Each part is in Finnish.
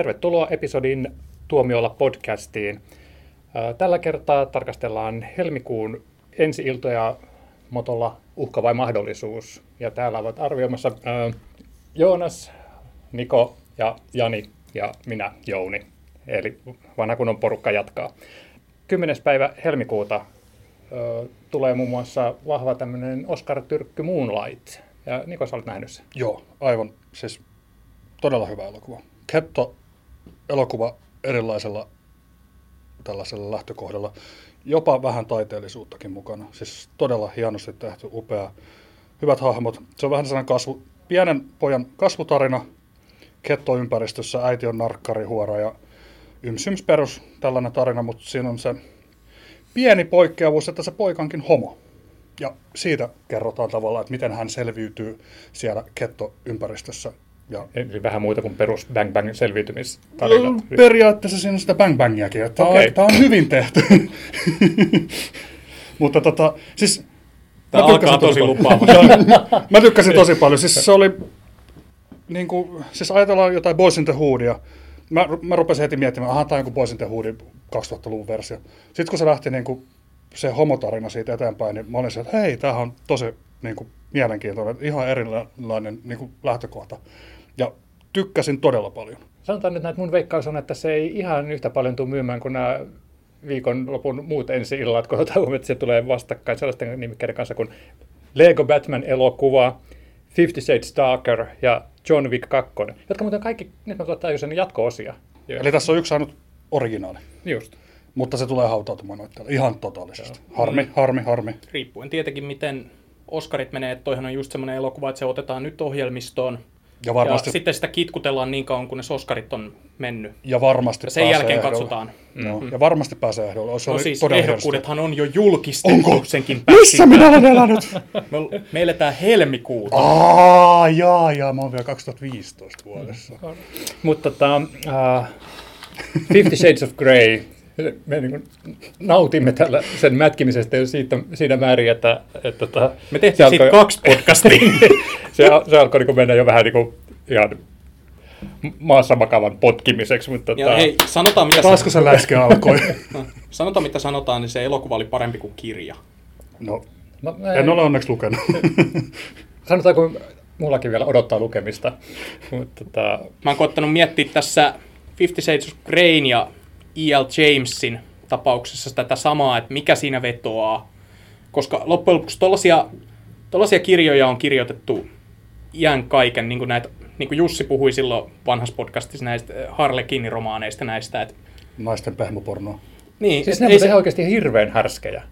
Tervetuloa episodin Tuomiolla podcastiin. Tällä kertaa tarkastellaan helmikuun ensi-iltoja motolla Uhka vai mahdollisuus. Ja täällä ovat arvioimassa Joonas, Niko ja Jani ja minä Jouni. Eli vanha kunnon porukka jatkaa. 10. päivä helmikuuta tulee muun muassa vahva tämmöinen Oscar Tyrkky Moonlight. Ja Niko, sä olet nähnyt sen. Joo, aivan. Siis todella hyvä elokuva. Ketto elokuva erilaisella tällaisella lähtökohdalla. Jopa vähän taiteellisuuttakin mukana. Siis todella hienosti tehty, upea. Hyvät hahmot. Se on vähän sellainen kasvu, pienen pojan kasvutarina kettoympäristössä. Äiti on narkkari, huora ja ymsyms perus tällainen tarina, mutta siinä on se pieni poikkeavuus, että se poikankin homo. Ja siitä kerrotaan tavallaan, että miten hän selviytyy siellä kettoympäristössä ja. Eli vähän muuta kuin perus Bang Bang selviytymistarina. No, periaatteessa siinä on sitä Bang Bangiakin, että okay. tämä on hyvin tehty. Mutta tota, siis... Tämä alkaa tosi lupaavasti. mä tykkäsin tosi paljon. Siis se oli, niin kuin, siis ajatellaan jotain Boys in the Hoodia. Mä, mä rupesin heti miettimään, aha, tämä on joku Boys in the Hood 2000-luvun versio. Sitten kun se lähti niin kuin, se homotarina siitä eteenpäin, niin mä olin se, että hei, tämähän on tosi niin kuin, mielenkiintoinen, ihan erilainen niin kuin, lähtökohta ja tykkäsin todella paljon. Sanotaan nyt, että mun veikkaus on, että se ei ihan yhtä paljon tule myymään kuin nämä viikonlopun muut ensi illat, kun otetaan huomioon, että se tulee vastakkain sellaisten nimikkeiden kanssa kuin Lego Batman-elokuva, Fifty Shades Darker ja John Wick 2, jotka muuten kaikki nyt on sen jatko-osia. Eli tässä on yksi ainut originaali. Just. Mutta se tulee hautautumaan noitteella ihan totaalisesti. Joo. Harmi, mm. harmi, harmi. Riippuen tietenkin, miten Oscarit menee, että toihan on just semmoinen elokuva, että se otetaan nyt ohjelmistoon, ja, varmasti... ja sitten sitä kitkutellaan niin kauan, kunnes Oscarit on mennyt. Ja varmasti ja sen jälkeen ehdolle. katsotaan. No, mm. Ja varmasti pääsee ehdolle. Se no siis ehdokkuudethan on jo julkistettu Onko? senkin Missä minä olen elänyt? me, me eletään helmikuuta. Aa, jaa, jaa, mä oon vielä 2015 vuodessa. Mm. Mutta tota, uh, Fifty Shades of Grey, me niin kuin nautimme tällä sen mätkimisestä jo siitä, siinä määrin, että... että että tota, me tehtiin siitä alkoi, kaksi podcastia. se, se alkoi niin mennä jo vähän niin kuin, ihan maassa makavan potkimiseksi. Mutta ja tota... hei, sanotaan mitä... Taas kun se läske alkoi. no, sanotaan mitä sanotaan, niin se elokuva oli parempi kuin kirja. No, no en ole onneksi lukenut. sanotaan, kun mullakin vielä odottaa lukemista. Mutta, tota... Mä oon koettanut miettiä tässä Fifty Shades of Grain ja E.L. Jamesin tapauksessa tätä samaa, että mikä siinä vetoaa. Koska loppujen lopuksi tollaisia kirjoja on kirjoitettu iän kaiken, niin kuin, näitä, niin kuin Jussi puhui silloin vanhassa podcastissa näistä Harlekin-romaaneista näistä. Että... Naisten pehmopornoa. Niin, siis ne on se... oikeasti hirveän härskejä.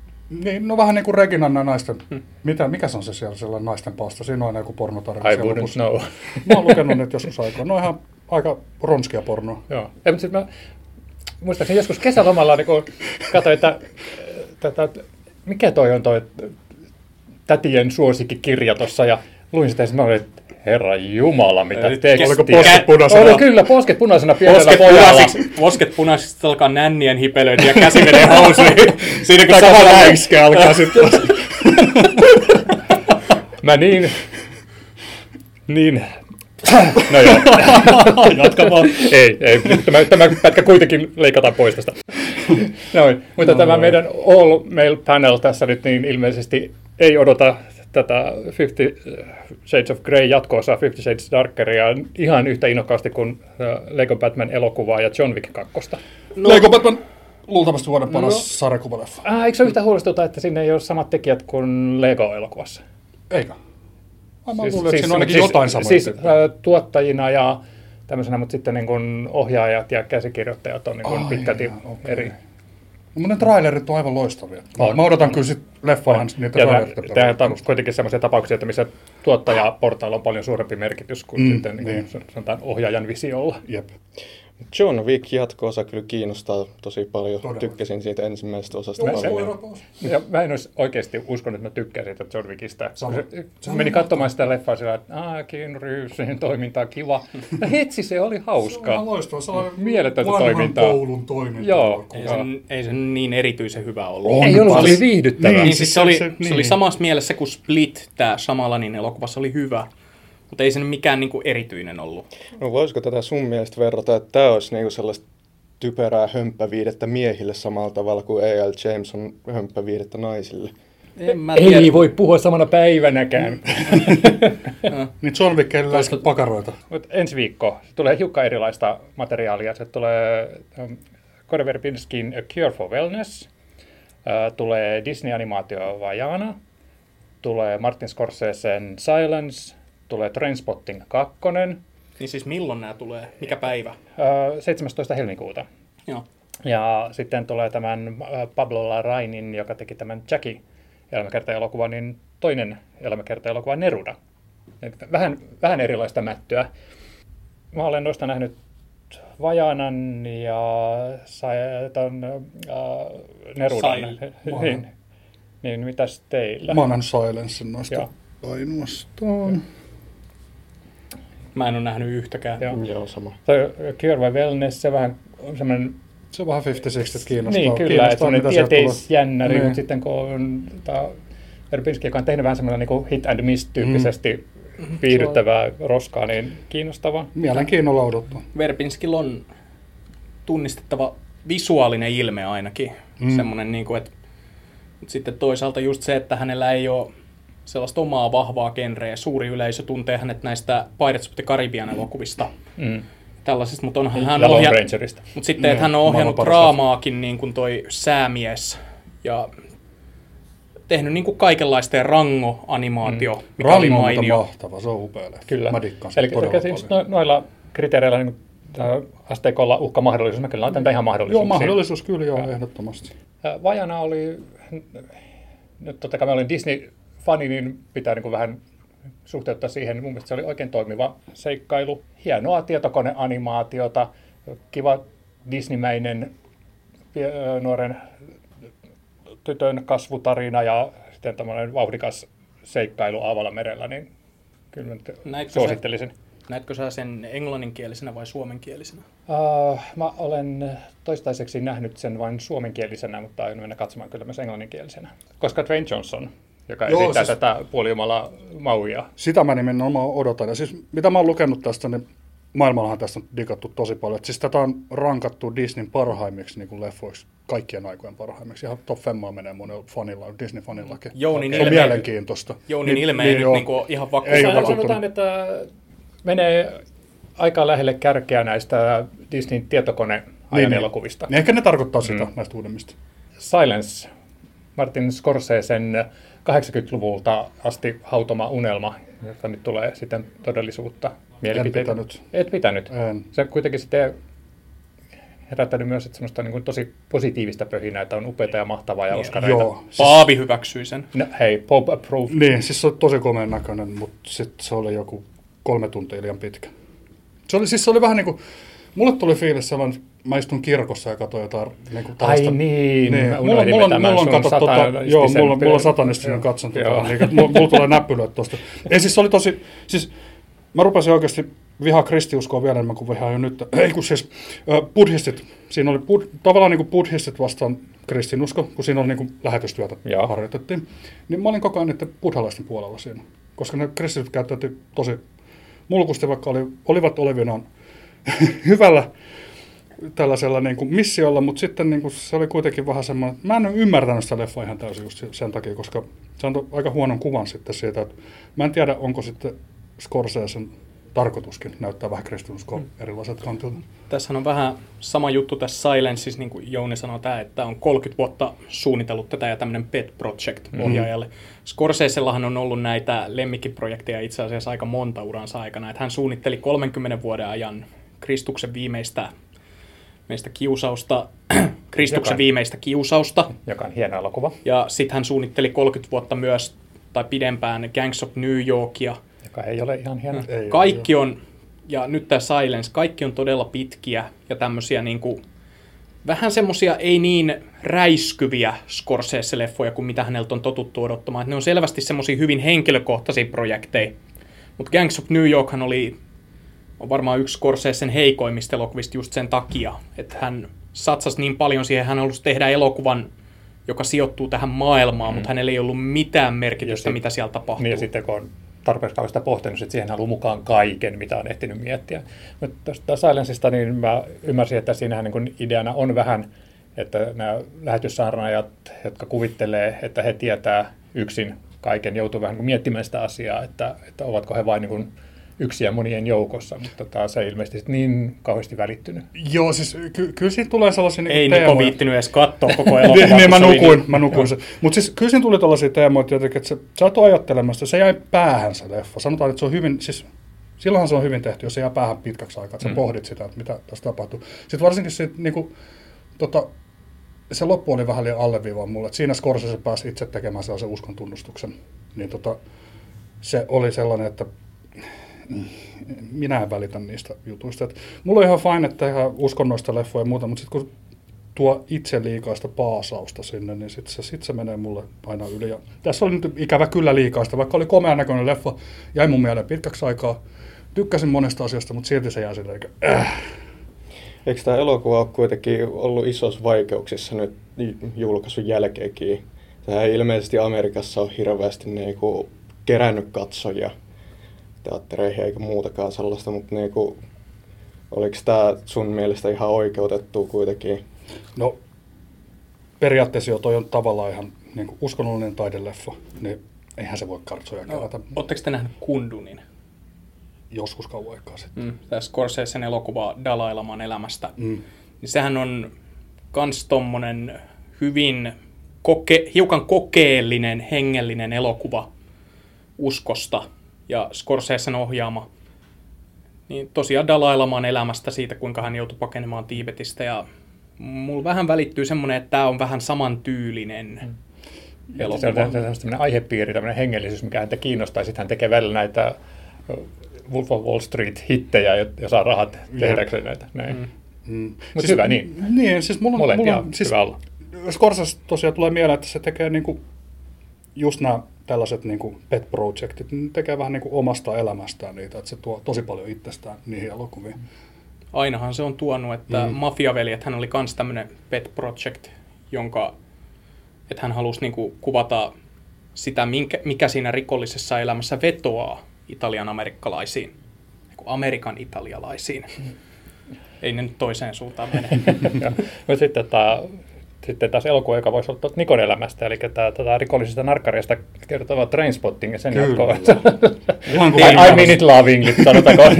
Niin, no vähän niin kuin Reginan naisten, hmm. mitä, mikä se on se siellä sellainen naisten pasta? Siinä on joku pornotarina. I wouldn't lopussa. know. Mä oon lukenut nyt joskus aikaa. No ihan aika ronskia pornoa. Joo. Ja, mutta mä muistaakseni joskus kesälomalla niin katsoin, että, että, mikä toi on toi tätien suosikkikirja tuossa ja luin sitä ja olin, että Herra Jumala, mitä tekstiä. Oliko posket punaisena? Oli kyllä, posket punaisena pienellä posket pojalla. Punaisiksi, posket punaisiksi alkaa nännien hipelöitä ja käsi menee housuihin. Siinä kun sama läikskä alkaa sitten. Mä niin, niin No joo. Jatka vaan. ei, ei. Tämä, tämä pätkä kuitenkin leikataan pois tästä. Noin. Mutta no, tämä no. meidän All Mail Panel tässä nyt niin ilmeisesti ei odota tätä Fifty Shades of Grey jatkoosa Fifty Shades Darkeria ihan yhtä innokkaasti kuin äh, Lego Batman elokuvaa ja John Wick 2. No. Lego Batman luultavasti vuoden paras no. sarjakuvaleffa. Äh, eikö se yhtä huolestuta, että sinne ei ole samat tekijät kuin Lego-elokuvassa? Eikö? Mä siis, luulen, siis, ainakin siis, jotain samoja. Siis äh, tuottajina ja tämmöisenä, mutta sitten niin kuin ohjaajat ja käsikirjoittajat on niin kuin Ai, pitkälti okay. eri. No, mutta ne trailerit on aivan loistavia. On. Mä odotan kyllä sitten leffaan niitä trailerit. Tämä on kuitenkin sellaisia tapauksia, että missä tuottajaportailla on paljon suurempi merkitys kuin mm, sitten niin kuin, niin. sanotaan ohjaajan visiolla. Jep. John Wick jatko-osa kyllä kiinnostaa tosi paljon. Todella. Tykkäsin siitä ensimmäisestä osasta mä, paljon. Ja mä en olisi oikeasti uskonut, että mä tykkäsin siitä John Wickistä. Se, se, se meni katsomaan sitä leffaa sillä, että aah, Keanu Reevesin toiminta on kiva. Ja hetsi, se oli hauska. Se on loistava. Se on Mieletöntä toimintaa. koulun toiminta. Joo. Ei, Sen, ei se niin erityisen hyvä ollut. On ei ollut, se oli viihdyttävä. Niin, niin siis se, oli, se, niin. se oli samassa mielessä kuin Split, tämä Samalanin elokuvassa oli hyvä Mutta ei se nyt mikään niin kuin erityinen ollut. No voisiko tätä sun mielestä verrata, että tämä olisi niinku sellaista typerää hömppäviidettä miehille samalla tavalla kuin A.L. James on hömppäviidettä naisille? En mä Ei tiedä. voi puhua samana päivänäkään. Niin John Wick ei pakaroita. Mut ensi viikko se tulee hiukan erilaista materiaalia. Se tulee um, Corey Verbinskin A Cure for Wellness, uh, tulee Disney-animaatio Vajana, tulee Martin Scorseseen Silence, tulee Trainspotting 2, uh, Niin siis milloin nämä tulee? Mikä päivä? 17. helmikuuta. Joo. Ja sitten tulee tämän Pablo Larrainin, joka teki tämän Jackie elämäkerta-elokuvan, niin toinen elämäkerta-elokuva Neruda. Et Vähän, vähän erilaista mättöä. Mä olen noista nähnyt Vajanan ja ton, äh, Nerudan. Silent. Niin, niin, mitäs teillä? Mä oon nähnyt Silencen noista Joo. ainoastaan. Mä en ole nähnyt yhtäkään. Joo. Joo, sama. Toi Cure by Wellness, se vähän on semmoinen Se on vähän 50-60 kiinnostaa. Niin, kyllä, että kiinnostaa, tulee. tieteisjännäri, Niin. mutta sitten kun on ta, Verbinski, joka on tehnyt vähän semmoinen niin hit and miss tyyppisesti Mm. viihdyttävää roskaa, niin kiinnostava. Mielenkiinnolla odottaa. Verbinskillä on tunnistettava visuaalinen ilme ainakin. Mm. Mm. Semmoinen, niin kuin, että, mutta sitten toisaalta just se, että hänellä ei ole sellaista omaa vahvaa genreä. Suuri yleisö tuntee hänet näistä Pirates of the Caribbean elokuvista. Mm. Tällaisista, mutta onhan hän Ja ohja... Rangerista. Mutta sitten, että hän on Niin, ohjannut draamaakin niin kuin toi Säämies ja tehnyt niin kuin kaikenlaista ja Rango-animaatio, mm. mikä oli Rango on muuten mainio. mahtava, se on upea leffa. Kyllä. Mä dikkaan Eli siis no, noilla kriteereillä niin asteikolla uhka mahdollisuus. Mä kyllä antan tähän Joo, mahdollisuuksia. mahdollisuus kyllä joo, ehdottomasti. Vajana oli, nyt totta kai mä olin Disney-fani, niin pitää niin kuin vähän suhteuttaa siihen. Mun mielestä se oli oikein toimiva seikkailu. Hienoa tietokoneanimaatiota, kiva Disneymäinen pie- äh, nuoren tytön kasvutarina ja sitten tämmöinen vauhdikas seikkailu Aavalla merellä, niin kyllä nyt Näitkö suosittelisin. Näetkö sä sen englanninkielisenä vai suomenkielisenä? Uh, mä olen toistaiseksi nähnyt sen vain suomenkielisenä, mutta aion mennä katsomaan kyllä myös englanninkielisenä. Koska Dwayne Johnson, joka Joo, esittää siis- tätä puolijumala Mauia, Sitä mä nimenomaan odotan. Ja siis mitä mä oon lukenut tästä, niin maailmallahan tästä on digattu tosi paljon. Et siis tätä on rankattu Disneyn parhaimmiksi niin kuin leffoiksi, kaikkien aikojen parhaimmiksi. Ihan top femmaa menee monella fanilla, Disney-fanillakin. Jounin se on ilme- mielenkiintoista. Jounin niin, ilme ei nyt joo. niinku ihan vakuuttunut. sanotaan, että menee aika lähelle kärkeä näistä Disneyn tietokoneajan elokuvista. Niin ehkä ne tarkoittaa sitä mm. näistä uudemmista. Silence, Martin Scorsesen 80-luvulta asti hautoma unelma, joka nyt tulee sitten todellisuutta. Mielipiteitä. pitänyt. Et pitänyt. En. Se kuitenkin sitten herättänyt myös että semmoista niin kuin tosi positiivista pöhinää, että on upeita ja mahtavaa ja oskareita. Joo. Siis, Paavi hyväksyi sen. No, hei, Pope approved. niin, siis se on tosi komeen näköinen, mutta sitten se oli joku kolme tuntia liian pitkä. Se oli, siis se oli vähän niin kuin, mulle tuli fiilis sellainen, mä istun kirkossa ja katsoin jotain niin kuin Ai niin, niin. Mulla, mulla, mulla on, kato, tota, joo, mulla, mulla on satanistinen Joo. katson tota, niin, mulla, mulla tulee näppylöt tosta. Ei siis se oli tosi, siis mä rupesin oikeasti vihaa kristiuskoa vielä enemmän kuin vihaa jo nyt. Ei kun siis ö, buddhistit, siinä oli bud, tavallaan niin kuin buddhistit vastaan kristinusko, kun siinä oli niin kuin lähetystyötä Joo. harjoitettiin. Niin mä olin koko ajan niiden buddhalaisten puolella siinä, koska ne kristityt käyttäytyi tosi mulkusti, vaikka oli, olivat olevinaan hyvällä tällaisella niin kuin missiolla, mutta sitten niin kuin se oli kuitenkin vähän semmoinen, mä en ole ymmärtänyt sitä leffaa ihan täysin just sen takia, koska se antoi aika huonon kuvan sitten siitä, että mä en tiedä, onko sitten Scorsesen tarkoituskin näyttää vähän kristinuskoa erilaiset kantilta. Tässähän on vähän sama juttu tässä Silenceissa, niin kuin Jouni sanoi, tämä, että on 30 vuotta suunnitellut tätä ja tämmöinen pet project ohjaajalle. Mm. Scorsesellahan on ollut näitä lemmikkiprojekteja itse asiassa aika monta uransa aikana. Että hän suunnitteli 30 vuoden ajan Kristuksen viimeistä, viimeistä kiusausta, Kristuksen Joka- viimeistä kiusausta. joka on hieno elokuva, Ja sitten hän suunnitteli 30 vuotta myös, tai pidempään, Gangs of New Yorkia. joka ei ole ihan hieno. Ei, Kaikki on, ja nyt tämä Silence, kaikki on todella pitkiä ja tämmöisiä niinku, vähän semmosia ei niin räiskyviä Scorsese-leffoja kuin mitä häneltä on totuttu odottamaan. Et ne on selvästi semmosia hyvin henkilökohtaisia projekteja. Mutta Gangs of New Yorkhan oli on varmaan yksi Scorsesen heikoimmista elokuvista just sen takia, että hän satsasi niin paljon siihen, hän halusi tehdä elokuvan, joka sijoittuu tähän maailmaan, mm. mutta hänellä ei ollut mitään merkitystä, sit- mitä siellä tapahtuu. Niin ja sitten kun on tarpeeksi kauan sitä pohtinut, että siihen haluaa mukaan kaiken, mitä on ehtinyt miettiä. Mutta tästä Silencesta, niin mä ymmärsin, että siinähän niin ideana on vähän, että nämä lähetyssaarnaajat, jotka kuvittelee, että he tietää yksin kaiken, joutuu vähän niin miettimään sitä asiaa, että, että ovatko he vain niin yksiä monien joukossa, mutta taas ei ilmeisesti niin kauheasti välittynyt. Joo, siis ky- kyllä siinä tulee sellaisia niin Ei Niko viittinyt edes katsoa koko elokuvaa. niin, niin, mä nukuin, mä nukuin se. Mutta siis kyllä siinä tuli tällaisia teemoja, että se, sä oot ajattelemassa, se jäi päähän se leffa. Sanotaan, että se on hyvin, siis silloinhan se on hyvin tehty, jos se jää päähän pitkäksi aikaa, että sä mm. pohdit sitä, että mitä tässä tapahtuu. Sitten varsinkin se, niin kuin, tota, se loppu oli vähän liian alleviivaa mulle. Että siinä Scorsese pääsi itse tekemään sellaisen uskon tunnustuksen. Niin tota, se oli sellainen, että minä en välitä niistä jutuista. Et mulla on ihan fine, että tehdään uskonnoista leffoja ja muuta, mutta sitten kun tuo itse liikaista paasausta sinne, niin sitten se, sit se menee mulle aina yli. Ja tässä oli nyt ikävä kyllä liikaista, vaikka oli komea näköinen leffa, jäi mun mieleen pitkäksi aikaa. Tykkäsin monesta asiasta, mutta silti se jää silleen, äh. Eikö tämä elokuva ole kuitenkin ollut isossa vaikeuksissa nyt julkaisun jälkeenkin? Tämä ilmeisesti Amerikassa on hirveästi niinku kerännyt katsojia teattereihin eikä muutakaan sellaista, mutta niinku, oliko tämä sun mielestä ihan oikeutettu kuitenkin? No periaatteessa jo toi on tavallaan ihan niin uskonnollinen taideleffa, niin eihän se voi katsoja no, kerätä. Oletteko te nähnyt Kundunin? Joskus kauan aikaa sitten. Mm, tämä Scorsesen elokuva Dalai Laman elämästä. Mm. Niin sehän on kans tommonen hyvin koke, hiukan kokeellinen, hengellinen elokuva uskosta ja Scorsesen ohjaama. Niin tosiaan Dalai Laman elämästä siitä, kuinka hän joutui pakenemaan Tiibetistä ja mulla vähän välittyy semmoinen, että tämä on vähän samantyylinen mm. elokuva. Se on tämmöinen aihepiiri, tämmöinen hengellisyys, mikä häntä kiinnostaa. Sitten hän tekee välillä näitä Wolf of Wall Street-hittejä ja saa rahat tehdäkseen näitä. Näin. Mm. Mm. Mutta siis, hyvä niin. Niin, siis mulla, Molempia mulla siis, hyvä olla. Scorsese tosiaan tulee mieleen, että se tekee niinku just nämä tällaiset niin kuin pet projectit, niin tekee vähän niin kuin omasta elämästään niitä, että se tuo tosi paljon itsestään niihin elokuviin. Ainahan se on tuonut, että mm. Mafiaveljet, hän oli myös tämmöinen pet project, jonka, että hän halusi niin kuin kuvata sitä, minkä, mikä siinä rikollisessa elämässä vetoaa italian amerikkalaisiin, Amerikan italialaisiin. Ei ne nyt toiseen suuntaan mene. ja, sitten tämä sitten taas elokuva, joka voisi olla Nikon elämästä, eli tämä, tätä rikollisesta narkkarista kertova Trainspotting ja sen jatkoa. I, I mean it lovingly, sanotaanko.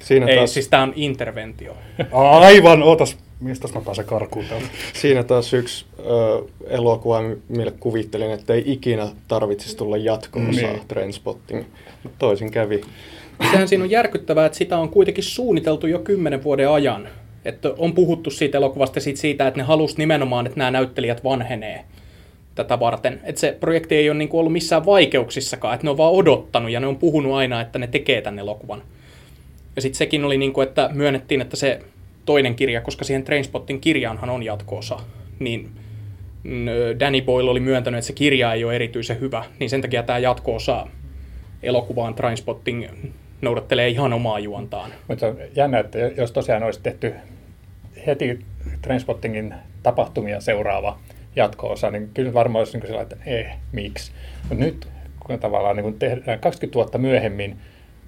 Siinä Ei, taas... siis tämä on interventio. Aivan, ootas, mistä mä pääsen karkuun täältä. Siinä taas yksi ö, elokuva, mille kuvittelin, että ei ikinä tarvitsisi tulla jatko-osaa mm. Trainspotting. Toisin kävi. Sehän siinä on järkyttävää, että sitä on kuitenkin suunniteltu jo kymmenen vuoden ajan. Että on puhuttu siitä elokuvasta siitä, siitä, että ne halusi nimenomaan, että nämä näyttelijät vanhenee tätä varten. Että se projekti ei ole niin ollut missään vaikeuksissakaan, että ne on vaan odottanut ja ne on puhunut aina, että ne tekee tämän elokuvan. Ja sitten sekin oli niin kuin, että myönnettiin, että se toinen kirja, koska siihen Trainspottin kirjaanhan on jatkoosa, niin mm, Danny Boyle oli myöntänyt, että se kirja ei ole erityisen hyvä, niin sen takia tämä jatkoosa elokuvaan Trainspotting noudattelee ihan omaa juontaan. Mutta on jännä, että jos tosiaan olisi tehty heti Trainspottingin tapahtumia seuraava jatko-osa, niin kyllä varmaan olisi niin sellainen, että eh, miksi. Mutta nyt kun tavallaan niin kun tehdään 20 vuotta myöhemmin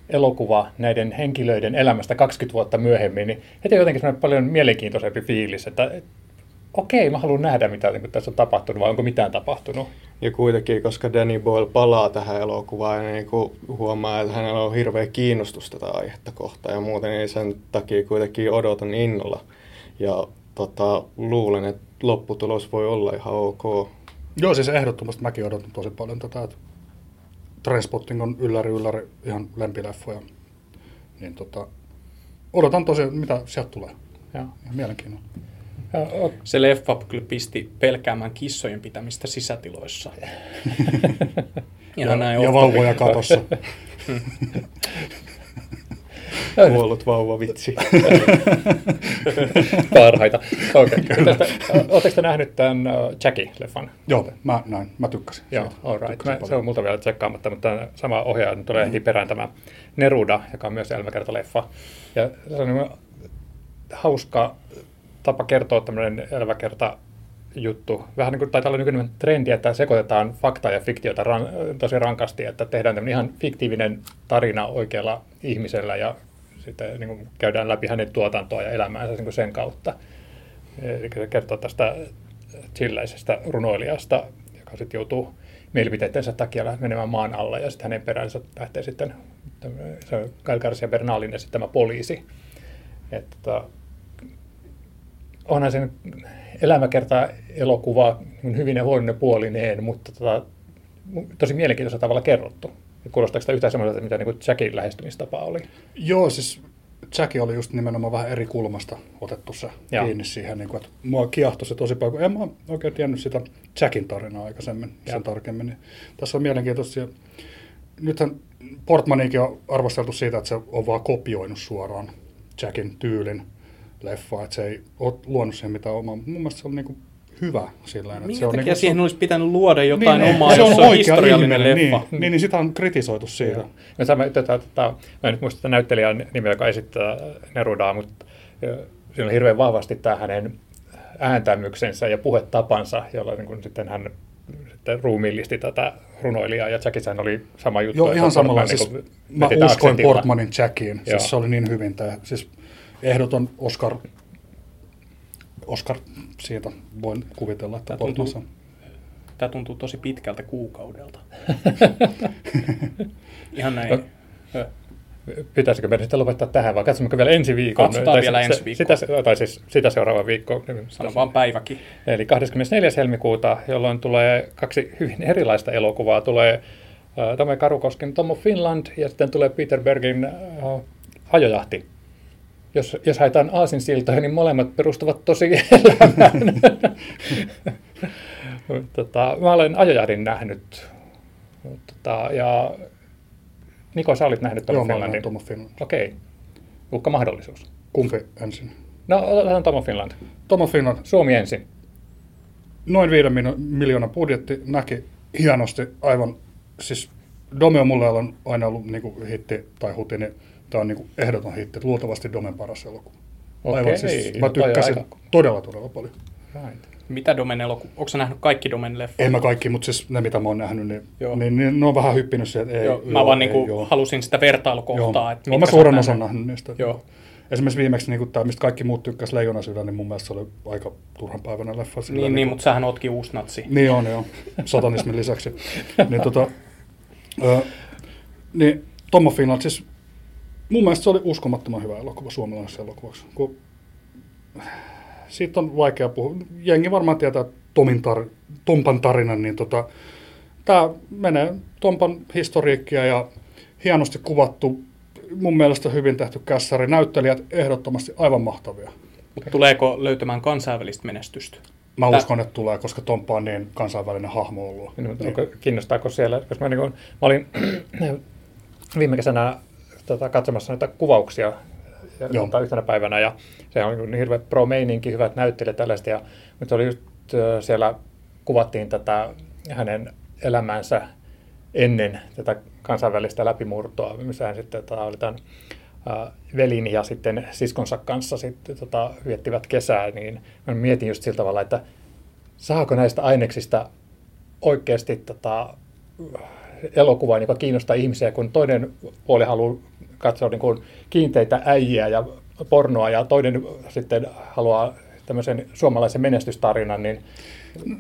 elokuva näiden henkilöiden elämästä 20 vuotta myöhemmin, niin heti on jotenkin paljon mielenkiintoisempi fiilis, että okei, mä haluan nähdä, mitä niin tässä on tapahtunut, vai onko mitään tapahtunut. Ja kuitenkin, koska Danny Boyle palaa tähän elokuvaan, niin kuin huomaa, että hänellä on hirveä kiinnostus tätä aihetta kohtaan, ja muuten niin sen takia kuitenkin odotan innolla. Ja tota, luulen, että lopputulos voi olla ihan ok. Joo, siis ehdottomasti mäkin odotan tosi paljon tätä, että Transpotting on ylläri ylläri ihan lempileffoja. Niin tota, odotan tosiaan, mitä sieltä tulee. Ja. Ihan mielenkiinnolla. Se leffa kyllä pisti pelkäämään kissojen pitämistä sisätiloissa. ja, näin ja vauvoja katossa. Kuollut vauva vitsi. Parhaita. Okay. Oletteko te nähnyt tämän uh, Jackie-leffan? Joo, mä näin. Mä tykkäsin. Joo, all right. Mä, se on multa vielä tsekkaamatta, mutta sama ohjaaja tulee heti perään tämä Neruda, joka on myös elämäkertaleffa. Ja se on niin hauska tapa kertoa tämmöinen eläväkerta juttu. Vähän niin kuin taitaa olla nykyinen trendi, että sekoitetaan faktaa ja fiktiota ran, tosi rankasti, että tehdään tämmöinen ihan fiktiivinen tarina oikealla ihmisellä ja sitten niin kuin käydään läpi hänen tuotantoa ja elämäänsä niin kuin sen kautta. Eli se kertoo tästä chilläisestä runoilijasta, joka sitten joutuu mielipiteidensä takia menemään maan alla ja sitten hänen peränsä lähtee sitten se Gael Garcia Bernalin esittämä poliisi. Että, onhan sen elämäkerta elokuva hyvin ja huonoinen puolineen, mutta tota, tosi mielenkiintoisella tavalla kerrottu. Kuulostaako sitä yhtään semmoiselta, mitä niin Jackin lähestymistapa oli? Joo, siis Jackie oli just nimenomaan vähän eri kulmasta otettu se Joo. kiinni siihen, niin kuin, että mua kiehtoi se tosi paljon, en mä oikein tiennyt sitä Jackin tarinaa aikaisemmin Joo. sen tarkemmin. Niin tässä on mielenkiintoista. Nythän Portmanikin on arvosteltu siitä, että se on vaan kopioinut suoraan Jackin tyylin leffaa, että se ei ole luonut siihen mitään omaa. Mun mielestä se on niin kuin hyvä sillä Minkä se on takia niin siihen olisi pitänyt luoda jotain niin, omaa, se on, on historiallinen ihminen, leffa? Niin, niin, niin sitä on kritisoitu siitä. Ja, ja tämä, tätä, tätä, mä en nyt muista näyttelijän nimeä, joka esittää Nerudaa, mutta siinä on hirveän vahvasti tämä hänen ääntämyksensä ja puhetapansa, jolla niin kuin sitten hän sitten ruumiillisti tätä runoilijaa, ja Jackie oli sama juttu. Joo, ihan samalla. Niin siis, mä uskoin Portmanin Jackiin, siis se oli niin hyvin tämä, siis ehdoton Oscar Oscar siitä voin kuvitella, että tämä tuntuu, tämä tuntuu tosi pitkältä kuukaudelta. Ihan näin. No, pitäisikö meidän sitten lopettaa tähän, vai katsommeko vielä ensi viikon? Katsotaan tai vielä ensi viikkoa. Sitä, tai siis sitä seuraava viikko. Sano vaan päiväkin. Eli 24. helmikuuta, jolloin tulee kaksi hyvin erilaista elokuvaa. Tulee äh, Tome Karukosken Tom of Finland ja sitten tulee Peter Bergin äh, Ajojahti jos, jos haetaan aasinsiltoja, niin molemmat perustuvat tosi elämään. tota, mä olen ajojahdin nähnyt. Tota, ja Niko, sä olit nähnyt Tom Joo, Finlandin. Finland. Okei. Okay. Uhka mahdollisuus. Kumpi ensin? No, otetaan Tom Finland. Tom Finland. Suomi ensin. Noin viiden miljoonan budjetti näki hienosti aivan, siis Dome on mulle aina ollut niin hitti tai huti, niin Tämä on niin ehdoton hitti, luultavasti Domen paras elokuva. Okei, Aivan siis, mä tykkäsin aika... todella, todella paljon. Right. Mitä Domen elokuva? Onko nähnyt kaikki Domen leffoja? En mä kaikki, mutta siis ne mitä mä oon nähnyt, niin, niin, niin ne on vähän hyppinyt sieltä. Ei, joo, mä joo, vaan ei, niin joo. halusin sitä vertailukohtaa. Joo. Että no, mä suuren osan nähnyt niistä. Joo. Esimerkiksi viimeksi niin tämä, mistä kaikki muut tykkäsivät Leijona sydän, niin mun mielestä se oli aika turhanpäiväinen leffa. Sillä niin, niin, mutta sähän ootkin uusnatsi. Niin on, joo. Satanismin lisäksi. niin, tota, ö, niin Tommo Finland, siis mun mielestä se oli uskomattoman hyvä elokuva suomalaisessa elokuvassa. Kun siitä on vaikea puhua. Jengi varmaan tietää Tomin tar- Tompan tarinan, niin tota, tämä menee Tompan historiikkia ja hienosti kuvattu, mun mielestä hyvin tehty kässäri. Näyttelijät ehdottomasti aivan mahtavia. Mutta tuleeko löytämään kansainvälistä menestystä? Mä Tää... uskon, että tulee, koska Tomppa on niin kansainvälinen hahmo ollut. Niin, niin. Kiinnostaako siellä, koska mä, niin kun, mä olin viime kesänä tota, katsomassa näitä kuvauksia ja, tota, yhtenä päivänä ja se on niin hirveä pro-meininki, hyvät näyttelijät tällaista ja nyt oli just siellä kuvattiin tätä hänen elämänsä ennen tätä kansainvälistä läpimurtoa, missä hän sitten tota, oli tämän äh, velin ja sitten siskonsa kanssa sitten tota, viettivät kesää, niin mä mietin just sillä tavalla, että saako näistä aineksista oikeasti tota, elokuvaa, joka kiinnostaa ihmisiä, kun toinen puoli haluaa katsoa niin kuin kiinteitä äijiä ja pornoa ja toinen sitten haluaa tämmöisen suomalaisen menestystarinan, niin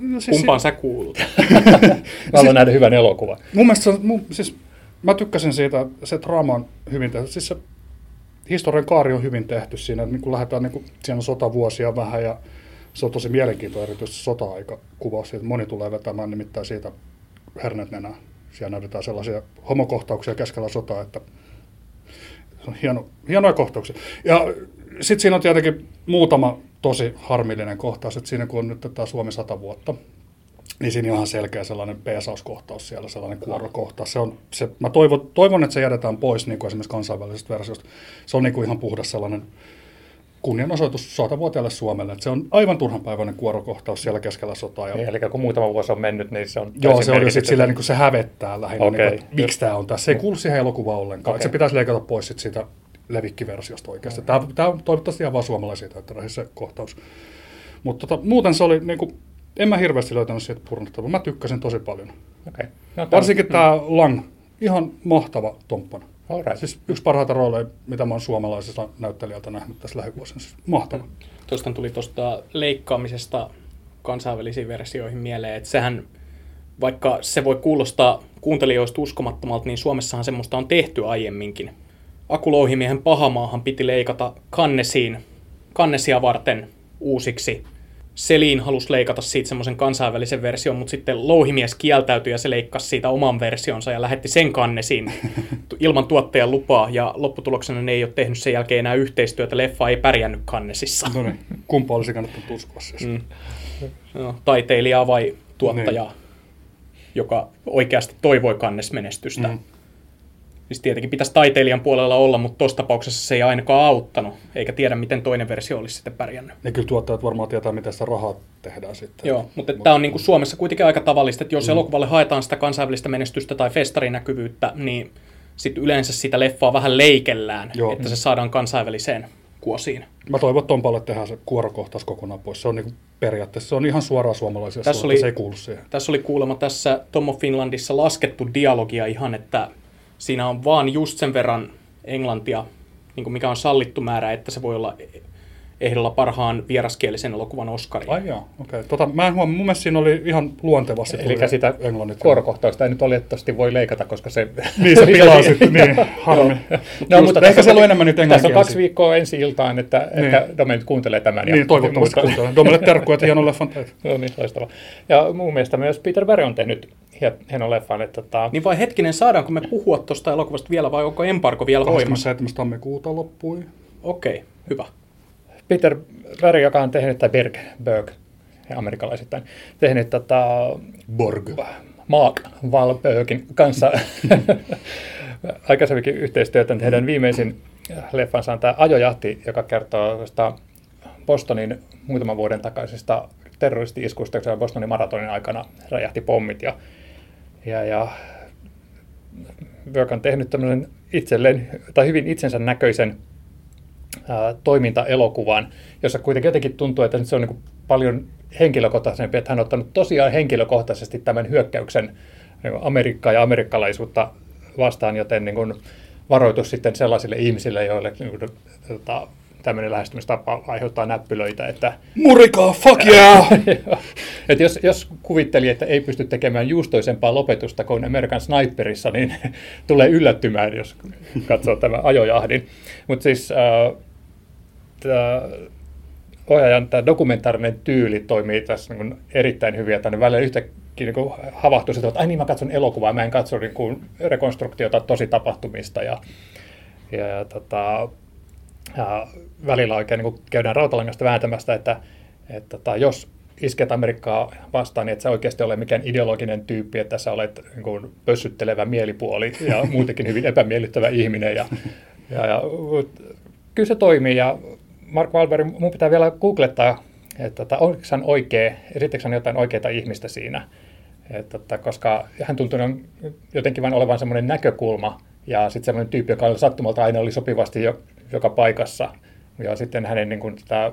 no, siis kumpaan se... sä kuulut? mä haluan nähdä hyvän elokuvan. Mun mielestä se on, mun, siis, mä tykkäsin siitä, se draama on hyvin tehty. Siis se historian kaari on hyvin tehty siinä, että niin kun lähdetään, niin kun, siinä on sotavuosia vähän ja se on tosi mielenkiintoinen erityisesti sota-aika kuvaus, siitä moni tulee vetämään nimittäin siitä hernet nenää. Siellä näytetään sellaisia homokohtauksia keskellä sotaa, että on hieno, hienoja kohtauksia. Ja sitten siinä on tietenkin muutama tosi harmillinen kohtaus, että siinä kun on nyt tätä Suomi 100 vuotta, niin siinä on ihan selkeä sellainen peesauskohtaus siellä, sellainen kuorokohtaus. Se on, se, mä toivon, toivon, että se jätetään pois niin kuin esimerkiksi kansainvälisestä versiosta. Se on niin kuin ihan puhdas sellainen kunnianosoitus satavuotiaalle Suomelle. Että se on aivan turhanpäiväinen kuorokohtaus siellä keskellä sotaa. Ja... Niin, eli kun muutama vuosi on mennyt, niin se on Joo, se on jo sitten silleen, niin kuin se hävettää lähinnä, okay. niin kuin, että miksi tämä on tässä. Se ei kuulu siihen elokuvaan ollenkaan. Okay. Se pitäisi leikata pois sit siitä levikkiversiosta oikeasti. Tämä, tämä on toivottavasti ihan vaan suomalaisia se kohtaus. Mutta tota, muuten se oli niin kuin, En mä hirveästi löytänyt siitä purnettavaa. Mä tykkäsin tosi paljon. Okay. No, Varsinkin tämä Lang. Ihan mahtava tomppana. Alright. Siis yksi parhaita rooleja, mitä mä oon suomalaisesta näyttelijältä nähnyt tässä lähivuosina. Siis mahtava. Tuosta tuli tuosta leikkaamisesta kansainvälisiin versioihin mieleen, että sehän, vaikka se voi kuulostaa kuuntelijoista uskomattomalta, niin Suomessahan semmoista on tehty aiemminkin. Akulouhimiehen pahamaahan piti leikata kannesiin, kannesia varten uusiksi. Selin halusi leikata siitä semmoisen kansainvälisen version, mutta sitten louhimies kieltäytyi ja se leikkasi siitä oman versionsa ja lähetti sen kannesiin ilman tuottajan lupaa. Ja lopputuloksena ne ei ole tehnyt sen jälkeen enää yhteistyötä. Leffa ei pärjännyt kannesissa. No niin, kumpa olisi kannattanut uskoa siis. Mm. No, taiteilijaa vai tuottajaa, niin. joka oikeasti toivoi kannesmenestystä. Mm. Siis tietenkin pitäisi taiteilijan puolella olla, mutta tuossa tapauksessa se ei ainakaan auttanut, eikä tiedä, miten toinen versio olisi sitten pärjännyt. Ja kyllä tuottajat varmaan tietää, miten sitä rahaa tehdään sitten. Joo, mutta Mut... tämä on niin kuin Suomessa kuitenkin aika tavallista, että jos mm. elokuvalle haetaan sitä kansainvälistä menestystä tai festarinäkyvyyttä, niin sitten yleensä sitä leffaa vähän leikellään, Joo. että se saadaan kansainväliseen kuosiin. Mä toivon, että Tompalle tehdään se kuorokohtaus kokonaan pois. Se on niin periaatteessa se on ihan suoraan suomalaisia tässä oli, se ei kuulu siihen. Tässä oli kuulemma tässä Tommo Finlandissa laskettu dialogia ihan, että siinä on vaan just sen verran englantia, niin kuin mikä on sallittu määrä, että se voi olla ehdolla parhaan vieraskielisen elokuvan Oscarin. Ai joo, okei. Okay. Tota, mä en huomaa, mun mielestä siinä oli ihan luontevasti. Eli sitä kuorokohtausta ei nyt olettavasti voi leikata, koska se... niin se pilaa sitten, niin, harmi. no, mutta ehkä se on enemmän nyt Tässä on kaksi viikkoa ensi iltaan, että niin. ehkä Dome nyt kuuntelee tämän. Niin, toivottavasti kuuntelee. Domelle terkkuja, että hieno leffan no niin, loistavaa. Ja mun mielestä myös Peter Berry on tehnyt hienon leffan. Että tota... Niin vai hetkinen, saadaanko me puhua tuosta elokuvasta vielä vai onko embargo vielä voimassa? 27. tammikuuta loppui. Okei, okay, hyvä. Peter Berg, joka on tehnyt, tai Berg, Berg, amerikkalaisittain, tehnyt tota, Borg. Mark Wahlbergin kanssa aikaisemminkin yhteistyötä. Heidän viimeisin leffansa on tämä Ajojahti, joka kertoo Bostonin muutaman vuoden takaisesta terroristi-iskusta, kun Bostonin maratonin aikana räjähti pommit. Ja, ja, ja Berg on tehnyt tämmöisen itselleen, tai hyvin itsensä näköisen toimintaelokuvan, jossa kuitenkin jotenkin tuntuu, että se on niin paljon henkilökohtaisempi, että hän on ottanut tosiaan henkilökohtaisesti tämän hyökkäyksen niin Amerikkaa ja amerikkalaisuutta vastaan, joten niin kuin varoitus sitten sellaisille ihmisille, joille niin kuin, tota, tämmöinen lähestymistapa aiheuttaa näppylöitä. Että, Murika, fuck yeah! että jos, jos kuvitteli, että ei pysty tekemään juustoisempaa lopetusta kuin American Sniperissa, niin tulee yllättymään, jos katsoo tämän ajojahdin. Mutta siis äh, ohjaajan tämä dokumentaarinen tyyli toimii tässä niin erittäin hyvin, että välillä yhtäkkiä niin havahtuu että ai niin mä katson elokuvaa, mä en katso niin kuin rekonstruktiota tosi tapahtumista ja, ja, ja, tota, välillä oikein niin käydään rautalangasta vääntämästä, että, että tota, jos isket Amerikkaa vastaan, niin että sä oikeasti ole mikään ideologinen tyyppi, että sä olet niin kuin pössyttelevä mielipuoli ja muutenkin hyvin epämiellyttävä ihminen. Ja, ja, ja, kyllä se toimii ja Mark Wahlberg, mun pitää vielä googlettaa, että tota, onko hän oikea, esittekö hän jotain oikeita ihmistä siinä. Että, tota, koska hän tuntui jotenkin vain olevan semmoinen näkökulma ja sitten semmoinen tyyppi, joka oli sattumalta aina oli sopivasti jo, joka paikassa. Ja sitten hänen niin kuin, tätä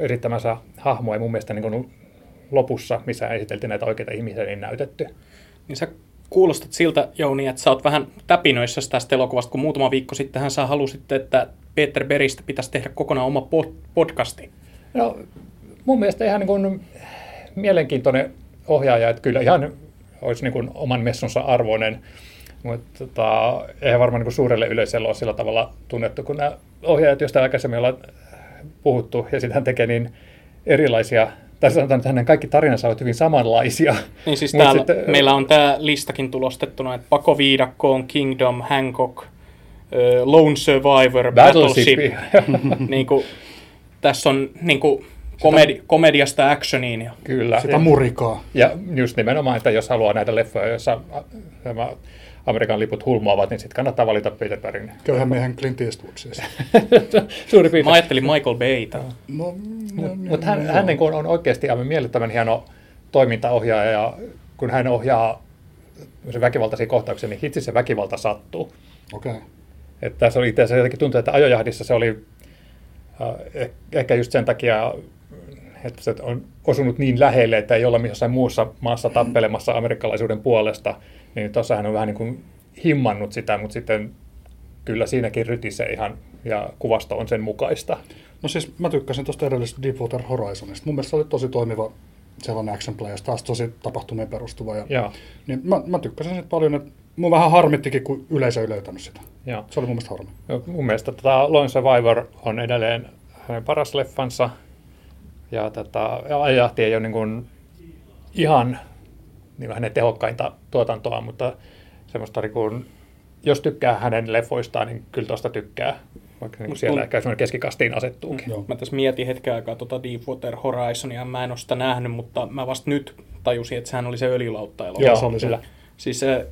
esittämänsä hahmo ei mun mielestä niin kuin, lopussa, missä esiteltiin näitä oikeita ihmisiä, niin näytetty. Niin sä kuulostat siltä, Jouni, että sä oot vähän täpinöissä tästä elokuvasta, kun muutama viikko sitten sä halusit, että Peter Beristä pitäisi tehdä kokonaan oma podcasti. No, mun mielestä ihan niin kuin mielenkiintoinen ohjaaja, että kyllä ihan olisi niin kuin oman messonsa arvoinen, mutta tota, eihän varmaan niin suurelle yleisölle ole sillä tavalla tunnettu, kun nämä ohjaajat, joista aikaisemmin ollaan puhuttu, ja sitten hän tekee niin erilaisia tai sanotaan, että hänen kaikki tarinansa ovat hyvin samanlaisia. Niin siis täällä, sitten, meillä on tämä listakin tulostettuna, että Pakoviidakko on Kingdom, Hancock, Lone Survivor, Battleship. Battleship. niin kuin, tässä on niin kuin, komedi- sitä, komediasta actioniin. Ja kyllä. Sitä murikaa. Ja just nimenomaan, että jos haluaa näitä leffoja, joissa Amerikan liput hulmoavat, niin sitten kannattaa valita Peter Bergin. Köyhän miehen Clint Eastwood siis. Suuri piirtein. Mä ajattelin Michael Bayta. No, no, no, Mutta hän, no. hän niin kuin on oikeasti aivan miellyttävän hieno toimintaohjaaja, ja kun hän ohjaa se väkivaltaisia kohtauksia, niin hitsi se väkivalta sattuu. Okei. Okay. Että tässä oli itse asiassa jotenkin tuntuu, että ajojahdissa se oli äh, ehkä just sen takia että se on osunut niin lähelle, että ei olla jossain muussa maassa tappelemassa amerikkalaisuuden puolesta, niin tuossa hän on vähän niin kuin himmannut sitä, mutta sitten kyllä siinäkin rytisee ihan, ja kuvasto on sen mukaista. No siis mä tykkäsin tuosta edellisestä Deepwater Horizonista. Mun mielestä se oli tosi toimiva sellainen action play, taas tosi tapahtumien perustuva. Ja, Joo. Niin mä, mä tykkäsin siitä paljon, että mun vähän harmittikin, kun yleisö ei löytänyt sitä. Joo. Se oli mun mielestä harmi. No, Mun mielestä tota Lone Survivor on edelleen hänen paras leffansa. Ja tota, ja ajahti ei ole niin kuin ihan niin hänen tehokkainta tuotantoa, mutta semmoista niin kuin, jos tykkää hänen leffoistaan, niin kyllä tuosta tykkää. Vaikka niin kuin siellä Mun- ehkä semmoinen keskikastiin asettuukin. Joo. Mä tässä mietin hetken aikaa tuota Deepwater Horizonia, mä en ole sitä nähnyt, mutta mä vasta nyt tajusin, että sehän oli se öljylautta elokuva. Joo, se oli se. kyllä. Siis se,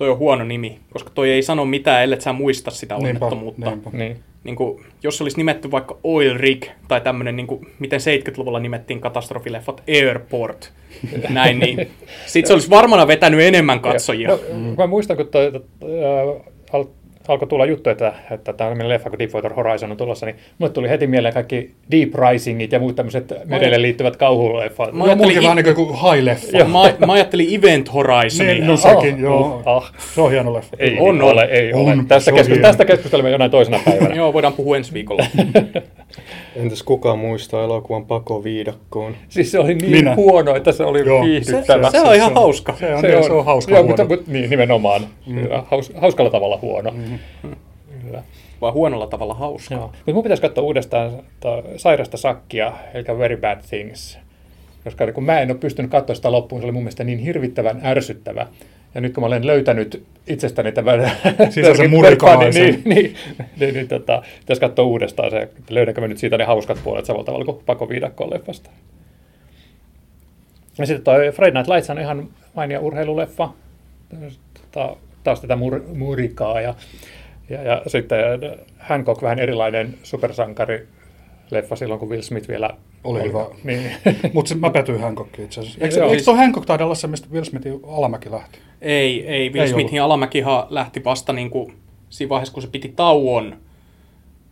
toi on huono nimi, koska toi ei sano mitään, ellei sä muista sitä Niinpä, onnettomuutta. niinpä. Niin. Niin kuin, jos se olisi nimetty vaikka Oil Rig tai tämmöinen, niin kuin, miten 70-luvulla nimettiin katastrofileffat Airport, näin, niin sit se olisi varmana vetänyt enemmän katsojia. No, mä muistan, kun toi, toi, äh, al, alkoi tulla juttu, että, että tämä on leffa, kun Deepwater Horizon on tulossa, niin mulle tuli heti mieleen kaikki Deep Risingit ja muut tämmöiset merelle liittyvät kauhuleffat. Mä ajattelin i- vähän niin kuin high-leffa. Ja mä, mä ajattelin Event Horizonia. Niin, no sekin, Ah, joo. uh, ah. Se on hieno leffa. Ei On, ole, ei On, ole. Tästä, tästä keskustelemme jonain toisena päivänä. Joo, voidaan puhua ensi viikolla. Entäs kuka muistaa elokuvan pakoviidakkoon? Siis se oli niin Minä. huono, että se oli Joo. viihdyttävä. Se, se on ihan hauska. Se on, se on, se on hauska Joo, mutta, mutta niin, nimenomaan. Mm. Haus, hauskalla tavalla huono. Mm. Kyllä. Vai huonolla tavalla hauska. Joo. Mutta mun pitäisi katsoa uudestaan tota sairasta sakkia, eli Very Bad Things. Koska kun mä en ole pystynyt katsoa sitä loppuun, se oli mun mielestä niin hirvittävän ärsyttävä. Ja nyt kun mä olen löytänyt itsestäni tämän Sisäisen murikalaisen. niin, niin, niin, niin, niin tota, pitäisi katsoa uudestaan se, että löydänkö mä nyt siitä ne hauskat puolet samalla tavalla kuin pakoviidakkoon leffasta. Ja sitten toi Friday Night Lights on ihan mainio urheiluleffa. Tota, taas tätä mur, murikaa ja, ja, ja sitten Hancock vähän erilainen supersankari leffa silloin, kun Will Smith vielä Oli hyvä. Niin. Mutta mä petyin Hancockiin itse asiassa. Eikö, eikö tuo Hancock taida olla se, mistä Will Smithin alamäki lähti? Ei, ei. Will Ei Smithin alamäkihan lähti vasta niin kuin, siinä vaiheessa, kun se piti tauon.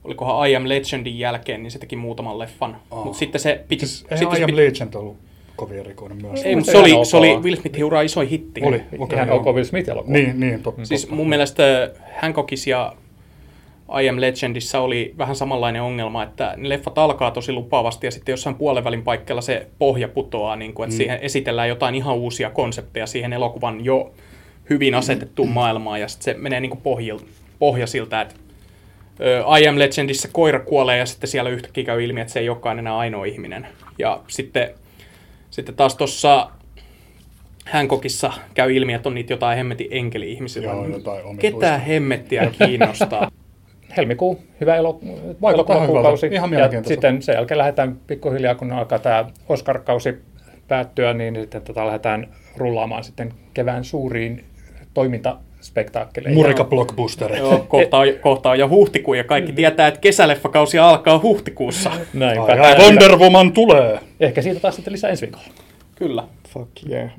Olikohan I Am Legendin jälkeen, niin se teki muutaman leffan. Aa. Mutta sitten se piti... Siis sitten eihän I se Am piti Legend ollut kovin erikoinen myös. ei, mutta Se se oli, se oli Will Smithin ura isoin hitti. Oli, okei. Ihan joo. ok Will Smith elokuva. Niin, niin, totta. Siis mun mielestä Hancockissa ja I Am Legendissa oli vähän samanlainen ongelma, että ne leffat alkaa tosi lupaavasti ja sitten jossain puolenvälin paikkeilla se pohja putoaa, niin kuin, että mm. siihen esitellään jotain ihan uusia konsepteja siihen elokuvan jo hyvin asetettuun maailmaan ja sitten se menee niin kuin pohjil, pohja siltä, että ö, I Am Legendissa koira kuolee ja sitten siellä yhtäkkiä käy ilmi, että se ei olekaan enää ainoa ihminen. Ja sitten, sitten taas tuossa Hancockissa käy ilmi, että on niitä jotain hemmetin enkeli-ihmisiä. Joo, jotain omituista. Ketä hemmettiä kiinnostaa? helmikuu, hyvä elo, elokuvakuukausi. Ihan ja sitten sen jälkeen lähdetään pikkuhiljaa, kun alkaa tämä Oscar-kausi päättyä, niin sitten tota lähdetään rullaamaan sitten kevään suuriin toimintaspektaakkeleihin. Murika blockbusteri. Joo, kohta on, kohta on jo huhtikuu ja kaikki tietää, että kesäleffakausi alkaa huhtikuussa. Näinpä. Ai, ai, Wonder Woman tulee. Ehkä siitä taas sitten lisää ensi viikolla. Kyllä. Fuck yeah.